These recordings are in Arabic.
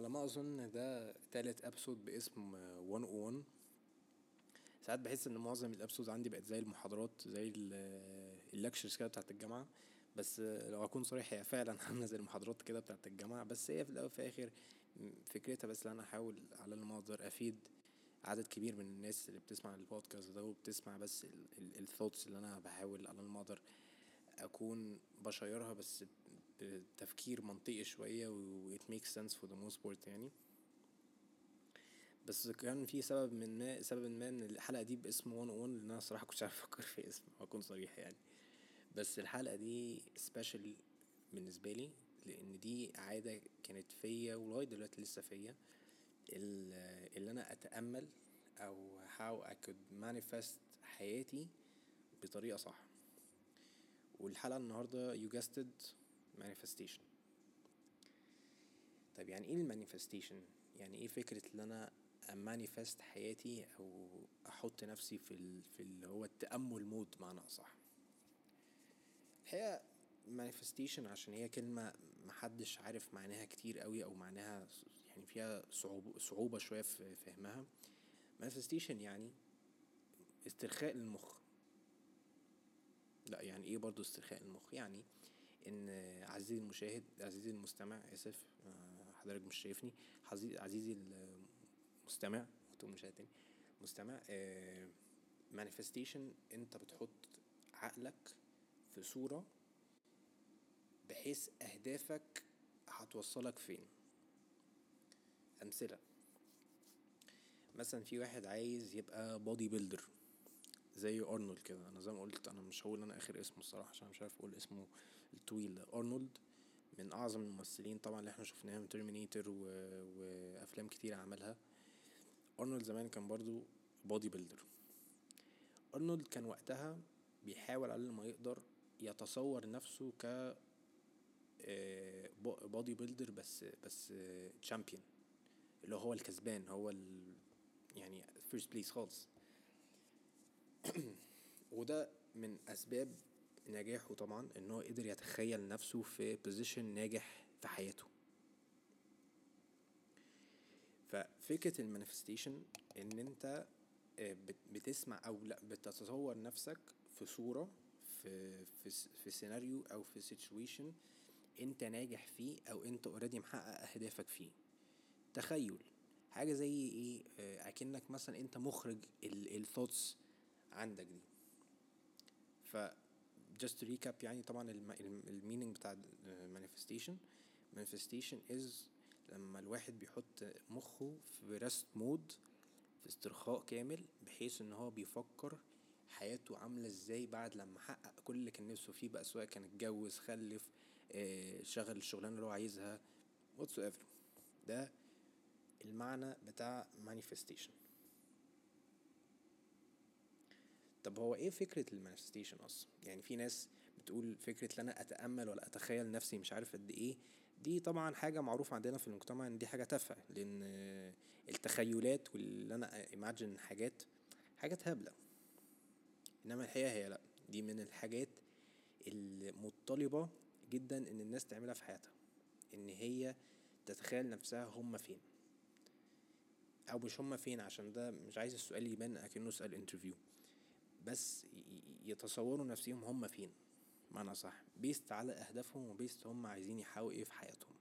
على ما أظن ده تالت episode باسم 101 ساعات بحس إن معظم ال episodes عندي بقت زي المحاضرات زي ال lectures كده بتاعت الجامعة. بس لو أكون صريح هي فعلا عاملة زي المحاضرات كده بتاعت الجامعة. بس هي في الأول وفي الآخر فكرتها بس إن أنا أحاول على ما أقدر أفيد عدد كبير من الناس اللي بتسمع البودكاست ده وبتسمع بس ال thoughts اللي أنا بحاول على ما أقدر أكون بشيرها. بس بتفكير منطقي شوية و it makes sense for the most part يعني. بس كان في سبب من ما سبب ما إن الحلقة دي باسم 101 لأن أنا صراحة كنتش عارف أفكر في اسم أكون صريح يعني. بس الحلقة دي سبيشال بالنسبة لي لأن دي عادة كانت فيا ولغاية دلوقتي لسه فيا. اللي أنا أتأمل أو how I could manifest حياتي بطريقة صح. والحلقة النهارده you guessed it manifestation. طيب يعني إيه ال manifestation؟ يعني إيه فكرة إن أنا manifest حياتي أو أحط نفسي في ال... في اللي هو التأمل mode بمعنى أصح؟ الحقيقة manifestation عشان هي كلمة محدش عارف معناها كتير قوي أو معناها يعني فيها صعوبة, صعوبة شوية في فهمها. manifestation يعني استرخاء المخ لا يعني إيه برضو استرخاء المخ يعني إن عزيزي المشاهد عزيزي المستمع آسف حضرتك مش شايفني. عزيزي المستمع كنت مشاهد تاني مستمع مانيفستيشن أنت بتحط عقلك في صورة بحيث أهدافك هتوصلك فين؟ أمثلة. مثلا في واحد عايز يبقى bodybuilder زي أرنولد كده. أنا زي ما قلت أنا مش هقول أنا آخر اسمه الصراحة عشان مش عارف أقول اسمه الطويل. أرنولد من أعظم الممثلين طبعا اللي إحنا شفناها من Terminator و... وأفلام كتير عملها. أرنولد زمان كان برضو bodybuilder أرنولد كان وقتها بيحاول على ما يقدر يتصور نفسه ك bodybuilder بس بس champion اللي هو الكسبان هو ال يعني first place خالص. وده من أسباب نجاحه طبعا إن هو قدر يتخيل نفسه في position ناجح في حياته. ففكرة ال manifestation إن أنت بتسمع أو لأ بتتصور نفسك في صورة في في في سيناريو أو في situation أنت ناجح فيه أو أنت already محقق أهدافك فيه. تخيل حاجة زي إيه؟ أكنك مثلا أنت مخرج ال thoughts عندك دي. ف just to recap يعني طبعا ال meaning بتاع manifestation. manifestation is لما الواحد بيحط مخه في rest mode في استرخاء كامل بحيث إن هو بيفكر حياته عاملة إزاي بعد لما حقق كل اللي كان نفسه فيه بقى سواء كان اتجوز خلف آه شغل الشغلانة اللي هو عايزها whatsoever. ده المعنى بتاع manifestation. طب هو إيه فكرة المانيفستيشن أصلا؟ يعني في ناس بتقول فكرة إن أنا أتأمل ولا أتخيل نفسي مش عارف قد إيه دي طبعا حاجة معروفة عندنا في المجتمع إن دي حاجة تافهة لأن التخيلات واللي أنا imagine حاجات حاجات هبلة. إنما الحقيقة هي لأ دي من الحاجات المطلبة جدا إن الناس تعملها في حياتها إن هي تتخيل نفسها هم فين. أو مش هم فين عشان ده مش عايز السؤال يبان أكنه سؤال interview بس يتصوروا نفسهم هم فين؟ معنى صح. based على أهدافهم و based هم عايزين يحققوا إيه في حياتهم.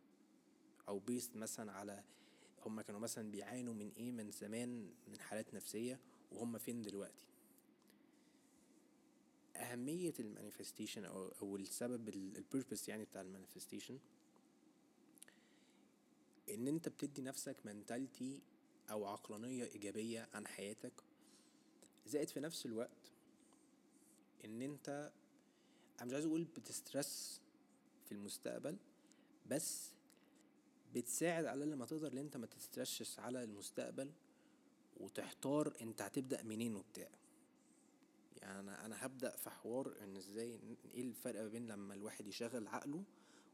أو based مثلا على هم كانوا مثلا بيعانوا من إيه من زمان من حالات نفسية وهم فين دلوقتي. أهمية ال manifestation أو, أو السبب ال purpose يعني بتاع ال manifestation إن أنت بتدي نفسك mentality أو عقلانية إيجابية عن حياتك زائد في نفس الوقت إن أنت أنا مش عايز أقول بت stress في المستقبل بس بتساعد على اللي ما تقدر إن أنت ما ت stress ش على المستقبل وتحتار أنت هتبدأ منين وبتاع. يعني أنا أنا هبدأ في حوار إن إزاي إيه الفرق ما بين لما الواحد يشغل عقله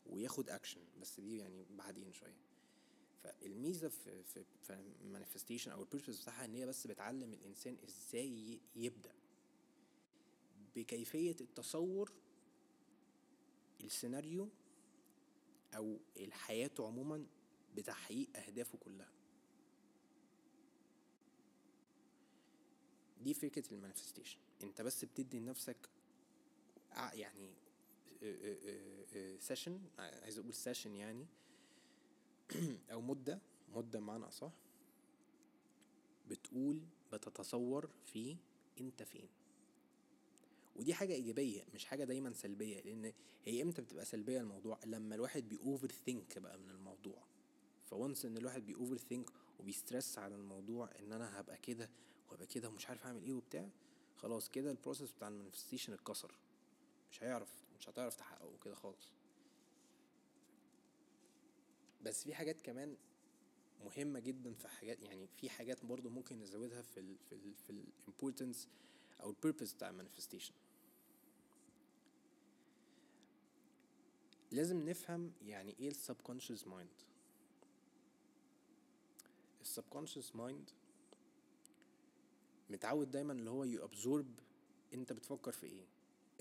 وياخد اكشن بس دي يعني بعدين شوية. فالميزة في في في ال manifestation أو ال purpose بتاعها إن هي بس بتعلم الإنسان إزاي يبدأ. بكيفية التصور السيناريو أو حياته عموما بتحقيق أهدافه كلها. دي فكرة ال manifestation أنت بس بتدي لنفسك يعني session عايز أقول session يعني أو مدة مدة بمعنى أصح بتقول بتتصور في أنت فين. ودي حاجة إيجابية مش حاجة دايما سلبية لأن هي إمتى بتبقى سلبية الموضوع؟ لما الواحد بي overthink بقى من الموضوع. ف once إن الواحد بي overthink وبي stress على الموضوع إن أنا هبقى كده وهبقى كده ومش عارف أعمل إيه وبتاع خلاص كده ال process بتاع ال manifestation اتكسر. مش هيعرف مش هتعرف تحققه كده خالص. بس في حاجات كمان مهمة جدا في حاجات يعني في حاجات برضو ممكن نزودها في ال في ال في ال importance أو ال purpose بتاع ال manifestation لازم نفهم يعني إيه ال subconscious mind ال subconscious mind متعود دايما اللي هو ي absorb أنت بتفكر في إيه.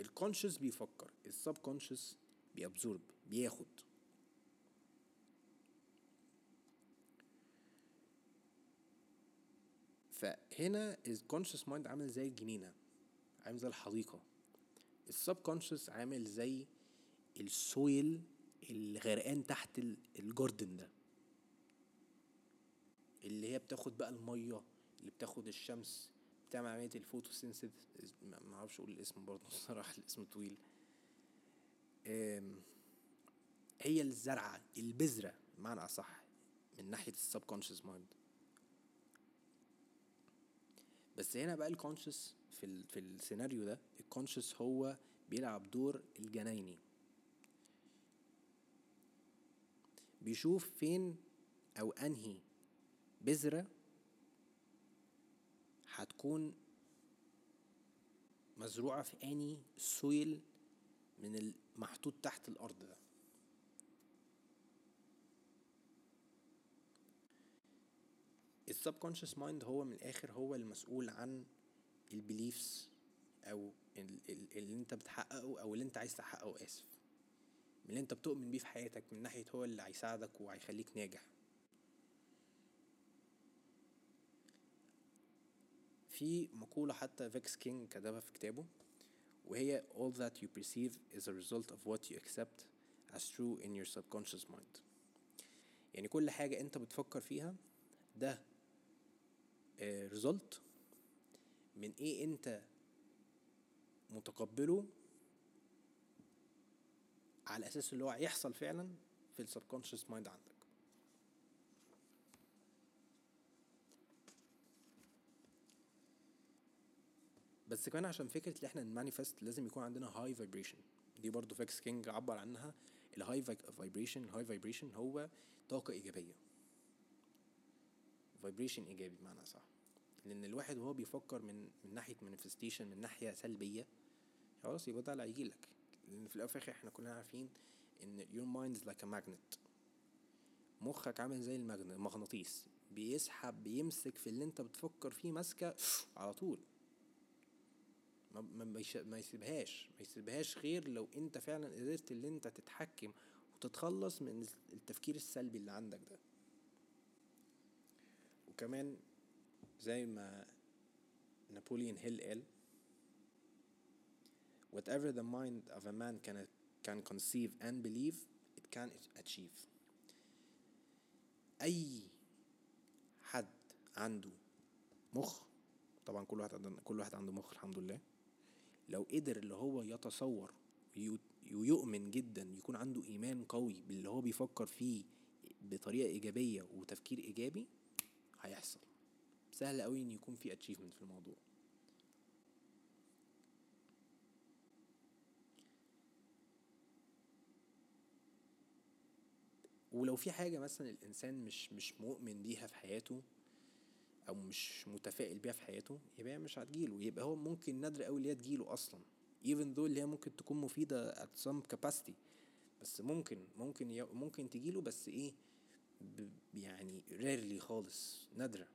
ال conscious بيفكر ال subconscious بي absorb بياخد. فهنا ال conscious mind عامل زي الجنينة عامل زي الحديقة. ال subconscious عامل زي ال soil اللي غرقان تحت ال- garden ده. اللي هي بتاخد بقى المية اللي بتاخد الشمس بتعمل عمليه ال photosynthesis ما أعرفش أقول الاسم برضه الصراحه الاسم طويل. هي الزرعة البذرة بمعنى أصح من ناحية ال subconscious mind. بس هنا بقى ال conscious في ال في السيناريو ده ال conscious هو بيلعب دور الجنايني بيشوف فين أو أنهي بذرة هتكون مزروعة في أنهي soil من المحطوط تحت الأرض ده. ال subconscious mind هو من الآخر هو المسؤول عن ال beliefs أو ال- ال- اللي أنت بتحققه أو اللي أنت عايز تحققه آسف. من اللي أنت بتؤمن بيه في حياتك من ناحية هو اللي هيساعدك وهيخليك ناجح. في مقولة حتى فيكس كينج كتبها في كتابه وهي all that you perceive is a result of what you accept as true in your subconscious mind. يعني كل حاجة أنت بتفكر فيها ده آه، result من إيه أنت متقبله على أساس اللي هو هيحصل فعلا في ال subconscious mind عندك. بس كمان عشان فكرة ان إحنا ن manifest لازم يكون عندنا high vibration دي برضو فيكس كينج عبر عنها. ال high vibration ال high vibration هو طاقة إيجابية. vibration إيجابي بمعنى صح لأن الواحد وهو بيفكر من من ناحية manifestation من ناحية سلبية خلاص يبقى ده اللي هيجيلك لأن في الآخر إحنا كلنا عارفين إن your mind is like a magnet. مخك عامل زي المغن- المغناطيس. بيسحب بيمسك في اللي أنت بتفكر فيه ماسكة على طول. ما ما يسيبهاش. ما يسيبهاش غير لو أنت فعلا قدرت اللي أنت تتحكم وتتخلص من التفكير السلبي اللي عندك ده. وكمان زي ما نابوليون هيل قال whatever the mind of a man can can conceive and believe it can achieve. أي حد عنده مخ طبعا كل واحد كل واحد عنده مخ الحمد لله. لو قدر اللي هو يتصور ويؤمن جدا يكون عنده إيمان قوي باللي هو بيفكر فيه بطريقة إيجابية وتفكير إيجابي هيحصل. سهل قوي إن يكون في اتشيفمنت في الموضوع. ولو في حاجة مثلا الإنسان مش مش مؤمن بيها في حياته أو مش متفائل بيها في حياته يبقى هي مش هتجيله. يبقى هو ممكن نادر أوي اللي هي تجيله أصلا. Even though اللي هي ممكن تكون مفيدة at some capacity. بس ممكن ممكن ممكن تجيله بس ب- يعني rarely خالص نادرة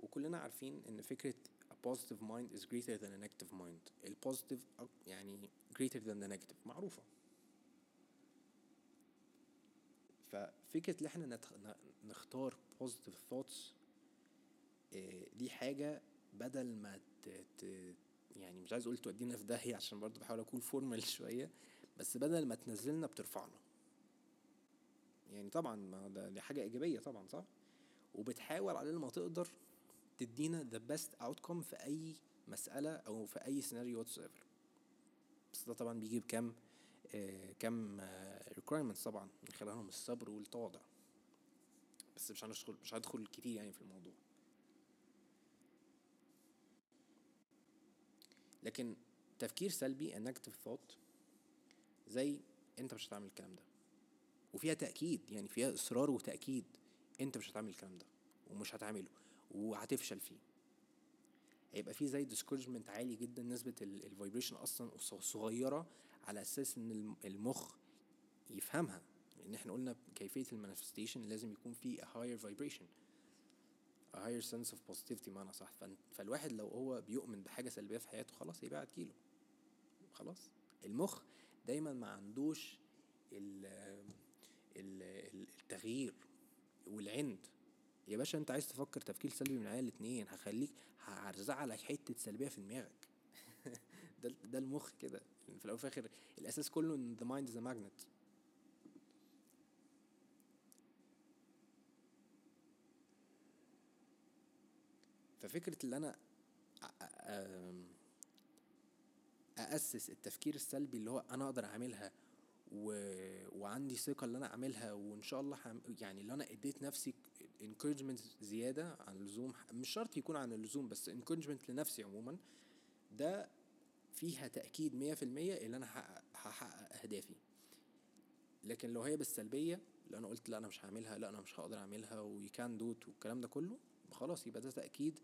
وكلنا عارفين إن فكرة a positive mind is greater than a negative mind ال positive يعني greater than the negative معروفة ففكرة إن إحنا نختار positive thoughts آه، دي حاجة بدل ما. يعني مش عايز أقول تودينا في داهية عشان برضو بحاول أكون formal شوية بس بدل ما تنزلنا بترفعنا. يعني طبعا ما ده دي حاجة إيجابية طبعا صح؟ وبتحاول على قد ما تقدر تدينا the best outcome في أي مسألة أو في أي سيناريو whatsoever. بس ده طبعا بيجي بكم آه كم آه requirements طبعا من خلالهم الصبر والتواضع. بس مش هندخل مش هدخل كتير يعني في الموضوع. لكن تفكير سلبي a negative thought زي انت مش هتعمل الكلام ده. وفيها تأكيد يعني فيها إصرار وتأكيد انت مش هتعمل الكلام ده ومش هتعمله وهتفشل فيه. هيبقى فيه زي discouragement عالي جدا نسبة ال vibration أصلا صغيرة على أساس إن الم- المخ يفهمها. لأن إحنا قلنا كيفية ال manifestation لازم يكون فيه a higher vibration. A higher sense of positivity معنى صح. فالواحد لو هو بيؤمن بحاجة سلبية في حياته خلاص يبقى هتجيله خلاص. المخ دايما ما عندوش ال ال ال- التغيير والعند. يا باشا أنت عايز تفكر تفكير سلبي من عيال الاتنين هخليك هرزع لك حتة سلبية في دماغك. ده ده المخ كده. في الأول وفي الآخر الأساس كله إن the mind is a ففكره اللي أنا أ- أ- أم، اسس التفكير السلبي اللي هو أنا أقدر اعملها و... وعندي ثقه ان أنا اعملها وان شاء الله حم... يعني اللي أنا اديت نفسي encouragement زياده عن اللزوم مش شرط يكون عن اللزوم بس encouragement لنفسي عموما ده فيها تاكيد 100% ان أنا هحقق هحقق اهدافي لكن لو هي بالسلبيه لو أنا قلت لا أنا مش هعملها لا أنا مش هقدر اعملها وي كان دوت والكلام ده كله خلاص يبقى ده تأكيد.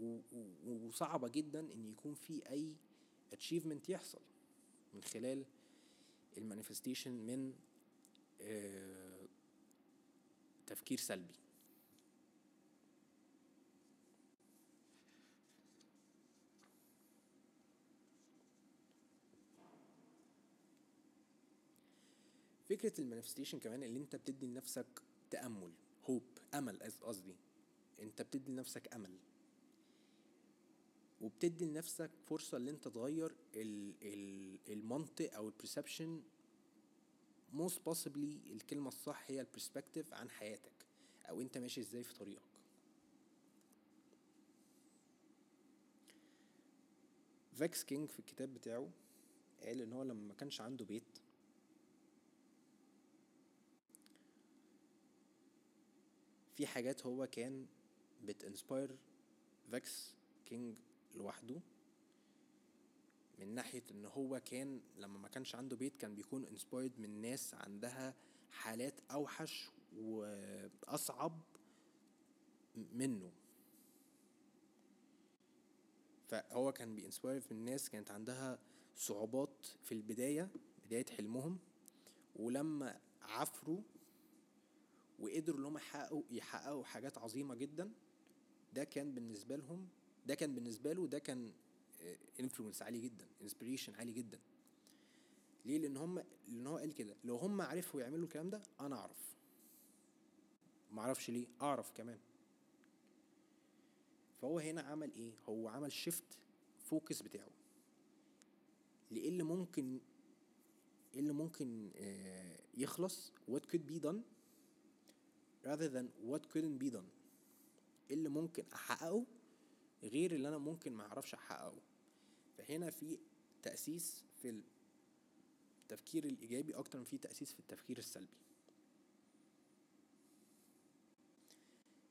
و... و... وصعبة جدا إن يكون في أي achievement يحصل من خلال ال manifestation من آه، تفكير سلبي. فكرة ال manifestation كمان اللي أنت بتدي لنفسك تأمل hope أمل قص- قصدي. انت بتدي لنفسك أمل. وبتدي لنفسك فرصة ان انت تغير ال ال المنطق أو ال perception most possibly الكلمة الصح هي ال perspective عن حياتك. أو انت ماشي إزاي في طريقك. Vex King في الكتاب بتاعه قال ان هو لما ما كانش عنده بيت في حاجات هو كان بت inspire Vex King لوحده. من ناحية إن هو كان لما ما كانش عنده بيت كان بيكون inspired من ناس عندها حالات أوحش وأصعب منه. فهو كان بي inspire من ناس كانت عندها صعوبات في البداية بداية حلمهم. ولما عفروا وقدروا إن يحققوا يحققوا حاجات عظيمة جدا ده كان بالنسبة لهم ده كان بالنسبة له ده كان influence عالي جدا inspiration عالي جدا. ليه؟ لأن هم لأن هو قال كده لو هم عرفوا يعملوا الكلام ده أنا أعرف. ما أعرفش ليه أعرف كمان. فهو هنا عمل إيه؟ هو عمل shift focus بتاعه. لإيه اللي ممكن إيه اللي ممكن آه، يخلص؟ what could be done rather than what couldn't be done. اللي ممكن أحققه غير اللي أنا ممكن ما أعرفش أحققه. فهنا في تأسيس في التفكير الإيجابي أكتر من في تأسيس في التفكير السلبي.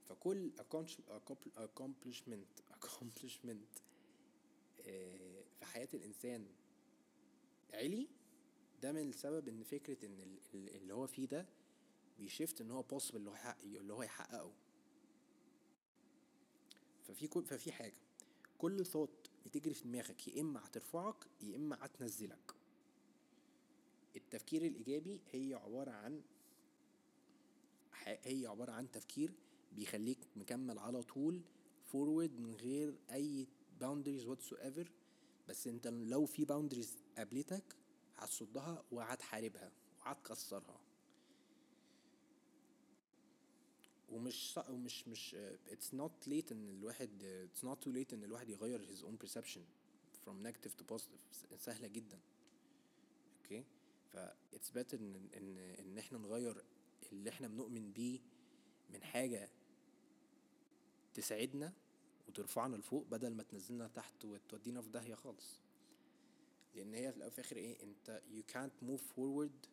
فكل accomplish- accomplishment accomplishment آه، في حياة الإنسان علي ده من السبب إن فكرة إن ال- ال- اللي هو فيه ده بيشفت إن هو possible اللي هو يحققه. ففي كل ففي حاجة. كل ثوت بتجري في دماغك يا إما هترفعك يا إما هتنزلك. التفكير الإيجابي هي عبارة عن هي عبارة عن تفكير بيخليك مكمل على طول forward من غير أي boundaries whatsoever. بس أنت لو في boundaries قابلتك هتصدها وهتحاربها وهتكسرها. ومش ومش مش it's not late إن الواحد it's not too late إن الواحد يغير his own perception from negative to positive. س- سهلة جدا. okay ف it's better إن إن إن إحنا نغير اللي إحنا بنؤمن بيه من حاجة تساعدنا وترفعنا لفوق بدل ما تنزلنا تحت وتودينا في داهية خالص. لأن هي في الآخر إيه؟ أنت you can't move forward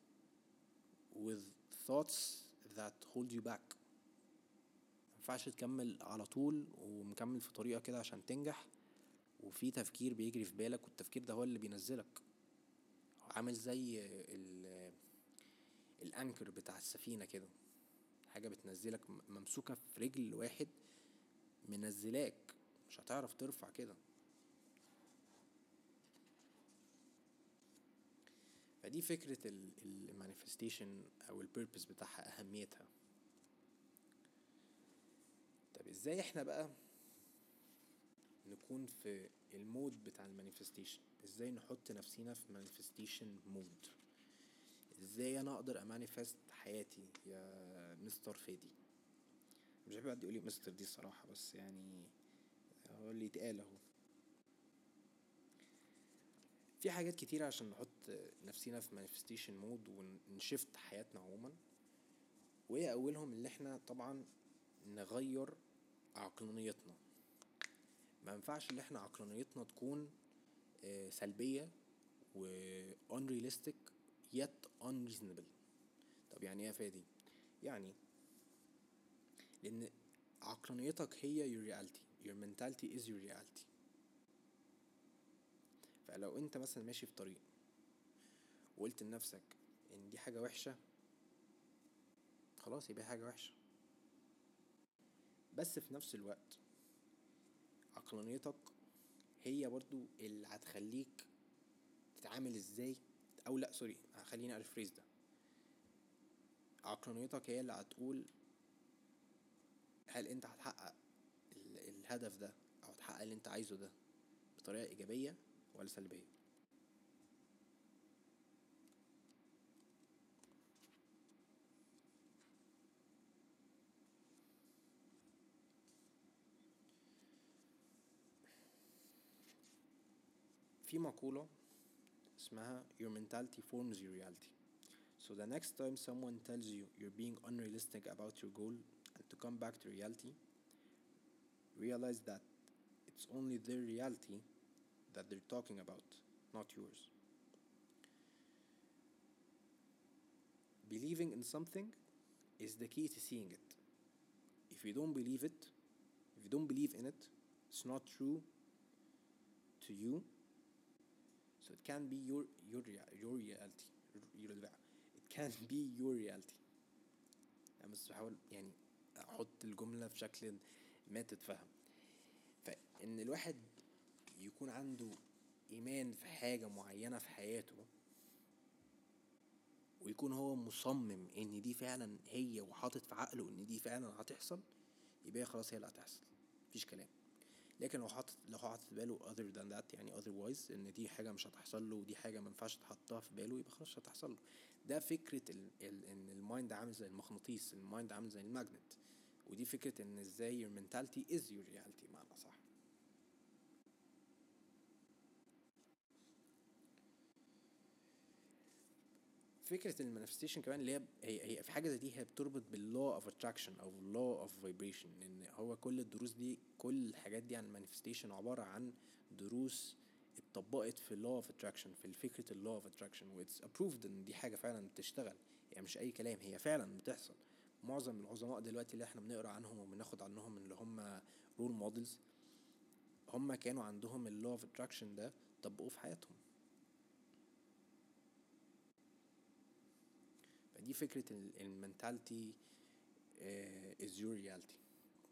with thoughts that hold you back. مينفعش تكمل على طول ومكمل في طريقة كده عشان تنجح. وفي تفكير بيجري في بالك والتفكير ده هو اللي بينزلك. عامل زي ال ال anchor بتاع السفينة كده. حاجة بتنزلك ممسوكة في رجل واحد منزلاك. مش هتعرف ترفع كده. فدي فكرة ال manifestation أو ال purpose بتاعها أهميتها. طب إزاي إحنا بقى نكون في ال mood بتاع ال manifestation؟ إزاي نحط نفسينا في manifestation mood؟ إزاي أنا أقدر a manifest حياتي يا مستر فادي؟ مش بحب حد يقول لي مستر دي الصراحة بس يعني هو اللي يتقال اهو. في حاجات كتيرة عشان نحط نفسينا في manifestation mood ون shift حياتنا عموما. وايه أولهم اللي إحنا طبعا نغير عقلانيتنا. ما ينفعش إن إحنا عقلانيتنا تكون آه، سلبية و unrealistic yet unreasonable. طب يعني إيه يا فادي؟ يعني لأن عقلانيتك هي your reality your mentality is your reality. فلو أنت مثلا ماشي في طريق وقلت لنفسك إن دي حاجة وحشة خلاص يبقى حاجة وحشة. بس في نفس الوقت عقلانيتك هي برضو اللي هتخليك تتعامل إزاي أو لا سوري خليني الفريز ده. عقلانيتك هي اللي هتقول هل أنت هتحقق ال- الهدف ده أو هتحقق اللي أنت عايزه ده بطريقة إيجابية ولا سلبية؟ في مقولة اسمها your mentality forms your reality so the next time someone tells you you're being unrealistic about your goal and to come back to reality realize that it's only their reality that they're talking about not yours believing in something is the key to seeing it if you don't believe it if you don't believe in it it's not true to you So it can be your your your reality. Your it can be your reality. أنا بس بحاول يعني أحط الجملة في شكل ما تتفهم. فإن الواحد يكون عنده إيمان في حاجة معينة في حياته ويكون هو مصمم إن دي فعلا هي وحاطط في عقله إن دي فعلا هتحصل يبقى خلاص هي اللي هتحصل. مفيش كلام. لكن لو حاطط لو حاطط في باله other than that يعني otherwise إن دي حاجة مش هتحصل له ودي حاجة ما ينفعش تحطها في باله يبقى خلاص مش هتحصل له. ده فكرة ال ال إن ال mind عامل زي المغناطيس ال mind عامل زي ال magnet. ودي فكرة إن إزاي your mentality is your reality معنى صح فكرة ال manifestation كمان اللي هي هي هي في حاجة زي دي هي بتربط بال law of attraction أو law of vibration لأن هو كل الدروس دي كل الحاجات دي عن ال manifestation عبارة عن دروس اتطبقت في law of attraction في فكرة ال law of attraction و it's approved إن دي حاجة فعلا بتشتغل. يعني مش أي كلام هي فعلا بتحصل. معظم العظماء دلوقتي اللي إحنا بنقرأ عنهم وبناخد عنهم اللي هم role models هم كانوا عندهم ال law of attraction ده طبقوه في حياتهم. فدي فكرة ال mentality is your reality.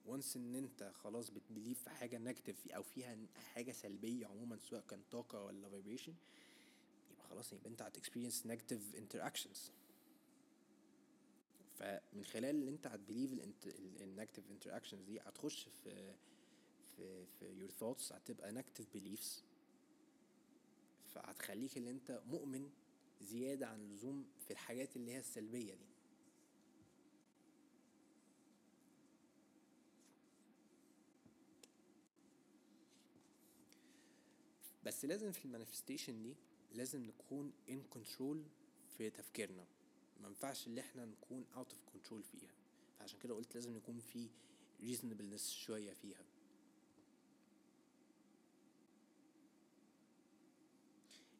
Once إن أنت خلاص بت believe في حاجة negative أو فيها حاجة سلبية عموما سواء كان طاقة ولا vibration يبقى خلاص يبقى أنت هت experience negative interactions. فمن خلال إن أنت هت believe ال negative interactions دي هتخش في في في your thoughts هتبقى negative beliefs. فهتخليك اللي أنت مؤمن زيادة عن اللزوم في الحاجات اللي هي السلبية دي. بس لازم في المانيفستيشن دي لازم نكون in control في تفكيرنا. ما ينفعش اللي إحنا نكون out of control فيها. فعشان كده قلت لازم يكون في reasonableness شوية فيها.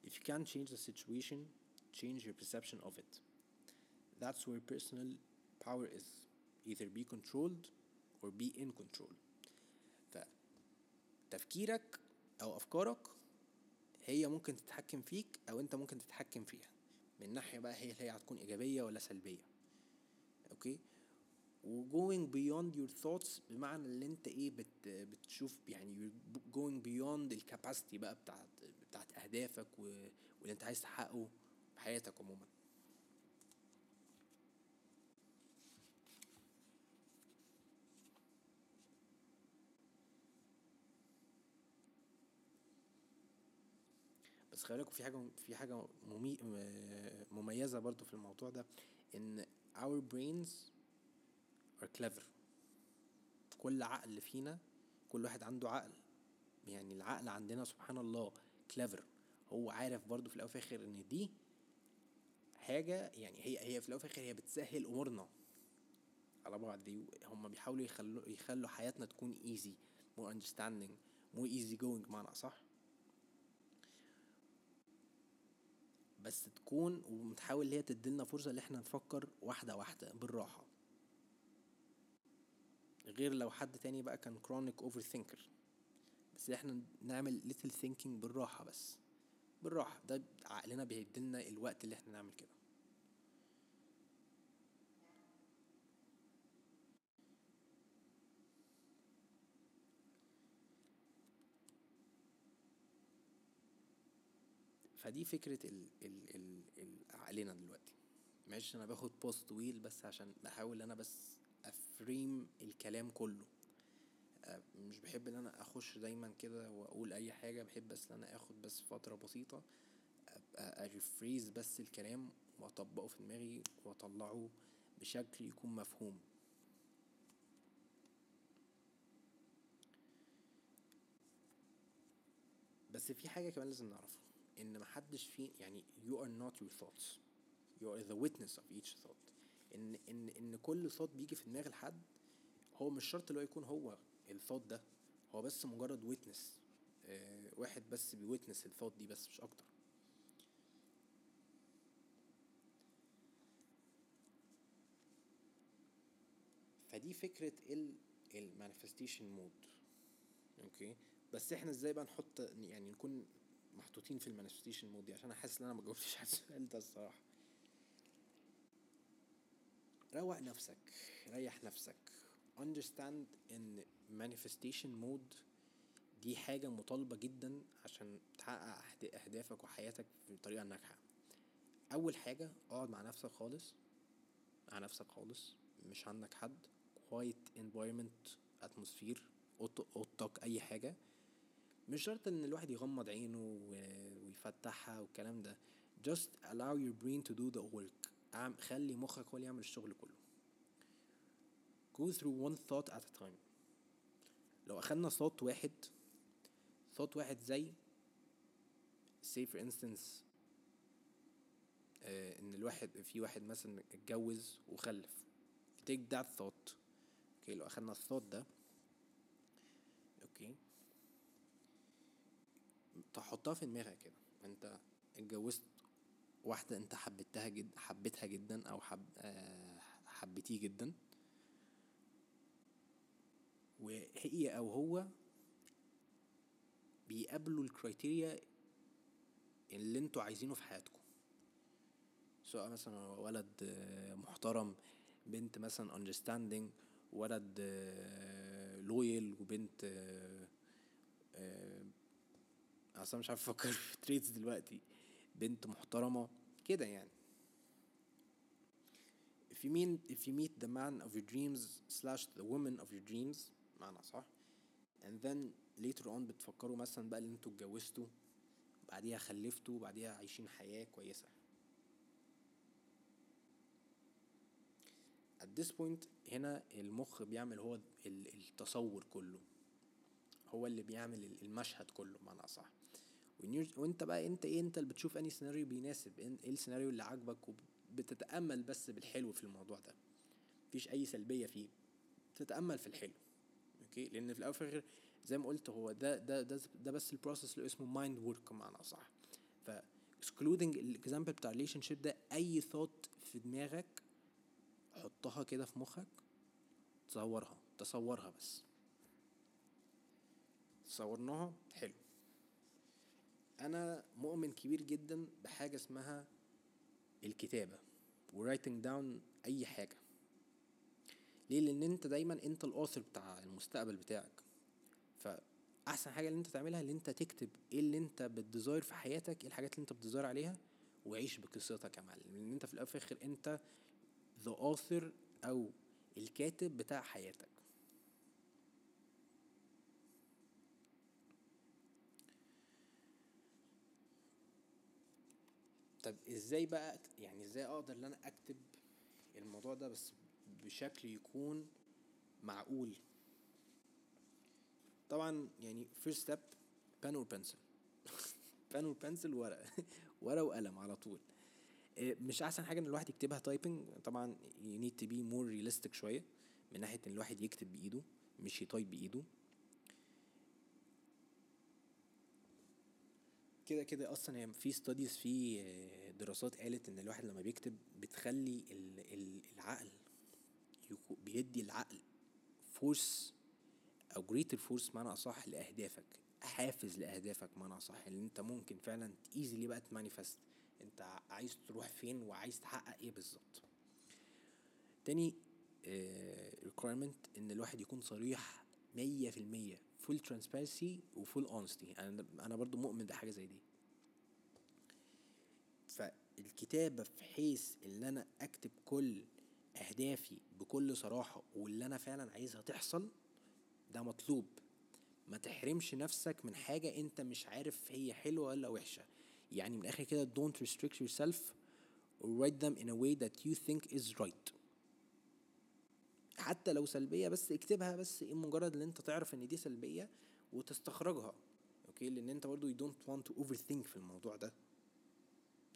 If you can't change the situation, change your perception of it. That's where personal power is. Either be controlled or be in control. فتفكيرك أو أفكارك هي ممكن تتحكم فيك أو أنت ممكن تتحكم فيها من ناحية بقى هي هي هتكون إيجابية ولا سلبية أوكي و going beyond your thoughts بمعنى اللي أنت إيه بت بتشوف يعني you're going beyond الكاباسيتي بقى بتاعت بتاعت أهدافك. واللي أنت عايز تحققه حياتك عموما. بس خلي في حاجة في حاجة ممي... مميزة برضو في الموضوع ده إن our brains are clever. كل عقل فينا كل واحد عنده عقل. يعني العقل عندنا سبحان الله كليفر هو عارف برضو في الأول وفي الآخر إن دي حاجة يعني هي هي في الأول الآخر هي بتسهل أمورنا. على بعض دي هم بيحاولوا يخلوا يخلوا حياتنا تكون ايزي more understanding more easy going بمعنى صح بس تكون وبتحاول هي تديلنا فرصة اللي إحنا نفكر واحدة واحدة بالراحة. غير لو حد تاني بقى كان chronic overthinker. بس إحنا نعمل little thinking بالراحة بس. بالراحة ده عقلنا بيديلنا الوقت اللي إحنا نعمل كده. فدي فكرة ال ال ال ال عقلنا دلوقتي. معلش أنا باخد pause طويل بس عشان بحاول أنا بس أ frame الكلام كله. مش بحب إن أنا أخش دايما كده وأقول أي حاجة بحب بس إن أنا آخد بس فترة بسيطة أبقى أ rephrase بس الكلام وأطبقه في دماغي وأطلعه بشكل يكون مفهوم. بس في حاجة كمان لازم نعرفها. إن محدش في يعني you are not your thoughts. You are the witness of each thought. إن إن إن كل thought بيجي في دماغ الحد هو مش شرط اللي هو يكون هو الثوت ده. هو بس مجرد witness آه واحد بس بي witness ال thought دي بس مش أكتر. فدي فكرة ال ال manifestation mode okay بس إحنا إزاي بقى نحط يعني نكون محطوطين في ال manifestation mode دي عشان أنا حاسس إن أنا ما جاوبتش على السؤال ده الصراحة. روق نفسك ريح نفسك. Understand إن manifestation mode دي حاجة مطالبة جدا عشان تحقق أهدافك وحياتك بطريقة ناجحة. أول حاجة اقعد مع نفسك خالص مع نفسك خالص. مش عندك حد. Quiet environment atmosphere أوضتك أي حاجة. مش شرط إن الواحد يغمض عينه ويفتحها والكلام ده. Just allow your brain to do the work. خلي مخك هو اللي يعمل الشغل كله. Go through one thought at a time. لو أخدنا thought واحد thought واحد زي say for instance آه إن الواحد في واحد مثلا اتجوز وخلف. Take that thought. okay لو أخدنا الثوت ده أوكي تحطها في دماغك كده. انت اتجوزت واحدة انت حبيتها جدا حبيتها جدا أو حب آه حبيتيه جدا. وهي أو هو بيقابلوا ال criteria اللي أنتوا عايزينه في حياتكم. سواء مثلا ولد محترم بنت مثلا understanding ولد loyal وبنت أصلا مش عارف أفكر في traits دلوقتي. بنت محترمة كده يعني. If you mean if you meet the man of your dreams slash the woman of your dreams معنى صح. And then later on بتفكروا مثلا بقى ان أنتوا اتجوزتوا بعديها خلفتوا بعديها عايشين حياة كويسة. At this point هنا المخ بيعمل هو التصور كله. هو اللي بيعمل المشهد كله بمعنى اصح وانت بقى انت إيه انت اللي بتشوف انهي سيناريو بيناسب إيه السيناريو اللي عاجبك وبتتأمل بس بالحلو في الموضوع ده. مفيش أي سلبية فيه. تتأمل في الحلو. okay؟ لأن في الأول وفي الآخر زي ما قلت هو ده ده ده, ده بس ال process اللي اسمه mind work بمعنى أصح. ف excluding ال example بتاع relationship ده أي ثوت في دماغك حطها كده في مخك تصورها تصورها بس. تصورناها حلو. أنا مؤمن كبير جدا بحاجة اسمها الكتابة و writing down أي حاجة. ليه؟ لأن أنت دايما أنت ال author بتاع المستقبل بتاعك. فأحسن حاجة اللي أنت تعملها اللي أنت تكتب إيه اللي أنت بت desire في حياتك إيه الحاجات اللي أنت بت desire عليها وعيش بقصتك يا معلم. لأن أنت في الآخر أنت the author أو الكاتب بتاع حياتك. طب إزاي بقى يعني إزاي أقدر إن أنا أكتب الموضوع ده بس بشكل يكون معقول؟ طبعا يعني first step pen or pencil. pen or pencil ورقة ورقة وقلم على طول. إيه، مش أحسن حاجة إن الواحد يكتبها تايبنج طبعا you need to be more realistic شوية من ناحية إن الواحد يكتب بإيده مش يتايب بإيده. كده كده أصلا هي في studies في دراسات قالت إن الواحد لما بيكتب بتخلي العقل بيدي العقل force أو greater force معنى أصح لأهدافك حافز لأهدافك معنى أصح إن أنت ممكن فعلا easily بقى ت manifest أنت عايز تروح فين وعايز تحقق إيه بالظبط. تاني requirement uh, إن الواحد يكون صريح مية في المية full transparency و full honesty أنا أنا برضو مؤمن بحاجة زي دي. فالكتابة في حيث إن أنا أكتب كل أهدافي بكل صراحة واللي أنا فعلا عايزها تحصل ده مطلوب. ما تحرمش نفسك من حاجة أنت مش عارف هي حلوة ولا وحشة. يعني من الآخر كده don't restrict yourself. Or write them in a way that you think is right. حتى لو سلبية بس اكتبها بس إيه مجرد إن أنت تعرف إن دي سلبية وتستخرجها. okay؟ لأن أنت برضو you don't want to overthink في الموضوع ده.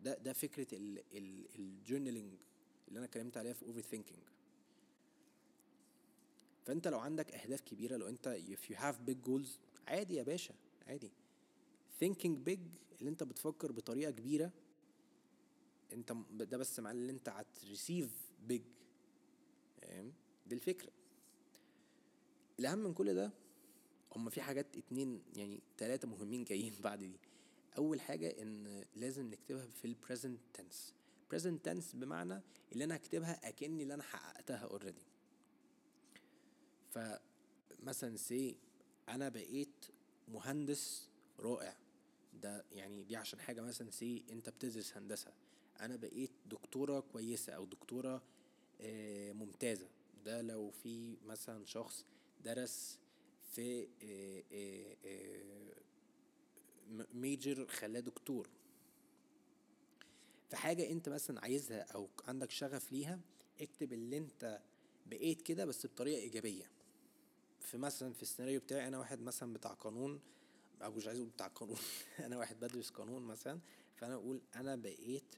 ده ده فكرة ال journaling اللي أنا اتكلمت عليها في overthinking. فأنت لو عندك أهداف كبيرة لو أنت if you have big goals عادي يا باشا عادي. Thinking big اللي أنت بتفكر بطريقة كبيرة أنت ده بس معناه إن أنت هت receive big. فاهم؟ دي الفكرة الأهم من كل ده هما في حاجات اتنين يعني تلاتة مهمين جايين بعد دي. أول حاجة إن لازم نكتبها في ال present tense present tense بمعنى اللي أنا هكتبها أكني اللي أنا حققتها already فمثلا say أنا بقيت مهندس رائع. ده يعني دي عشان حاجة مثلا say أنت بتدرس هندسة. أنا بقيت دكتورة كويسة أو دكتورة آه، ممتازة. ده لو في مثلا شخص درس في major آه، آه، خلاه دكتور. في حاجة أنت مثلا عايزها أو عندك شغف ليها اكتب اللي أنت بقيت كده بس بطريقة إيجابية. في مثلا في السيناريو بتاعي أنا واحد مثلا بتاع قانون أو مش عايز أقول بتاع قانون أنا واحد بدرس قانون مثلا فأنا أقول أنا بقيت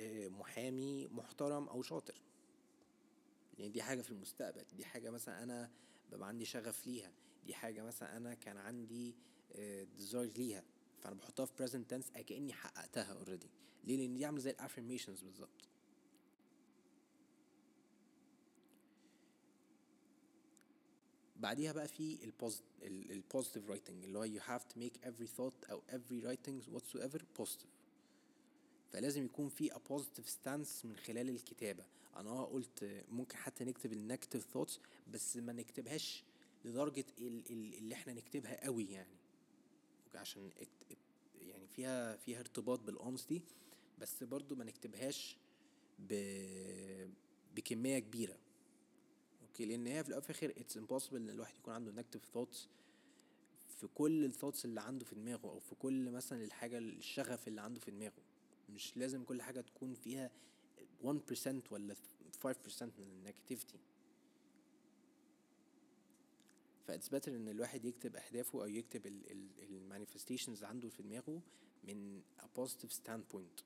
آه، محامي محترم أو شاطر. يعني دي حاجة في المستقبل دي حاجة مثلا أنا ببقى عندي شغف ليها دي حاجة مثلا أنا كان عندي desire آه، ليها فأنا بحطها في present tense كأني حققتها already. ليه؟ لأن دي عاملة زي ال affirmations بالظبط. بعديها بقى في ال positive writing اللي هو you have to make every thought أو every writing whatsoever positive. فلازم يكون في a positive stance من خلال الكتابة. أنا آه قلت ممكن حتى نكتب ال negative thoughts بس ما نكتبهاش لدرجة اللي إحنا نكتبها قوي يعني. عشان يعني فيها فيها ارتباط بال honesty بس برضو ما نكتبهاش ب بكمية كبيرة. أوكي؟ لأن هي في الأول الآخر it's impossible إن الواحد يكون عنده negative thoughts في كل ال thoughts اللي عنده في دماغه أو في كل مثلا الحاجة الشغف اللي عنده في دماغه. مش لازم كل حاجة تكون فيها 1% ولا 5% من ال negativity. ف it's better إن الواحد يكتب أهدافه أو يكتب ال manifestations عنده في دماغه من a positive standpoint.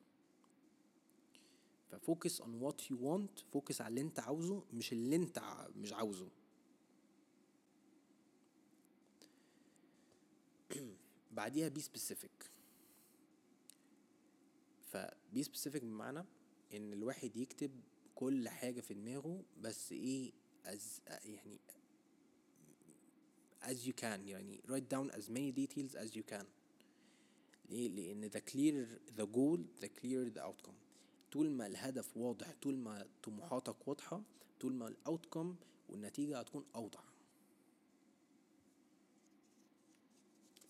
ف focus on what you want focus على اللي أنت عاوزه مش اللي أنت مش عاوزه. بعديها be specific ف be specific بمعنى إن الواحد يكتب كل حاجة في دماغه بس إيه as يعني as you can يعني write down as many details as you can. ليه؟ لأن the clearer the goal the clearer the outcome. طول ما الهدف واضح طول ما طموحاتك واضحة طول ما ال outcome والنتيجة هتكون أوضح.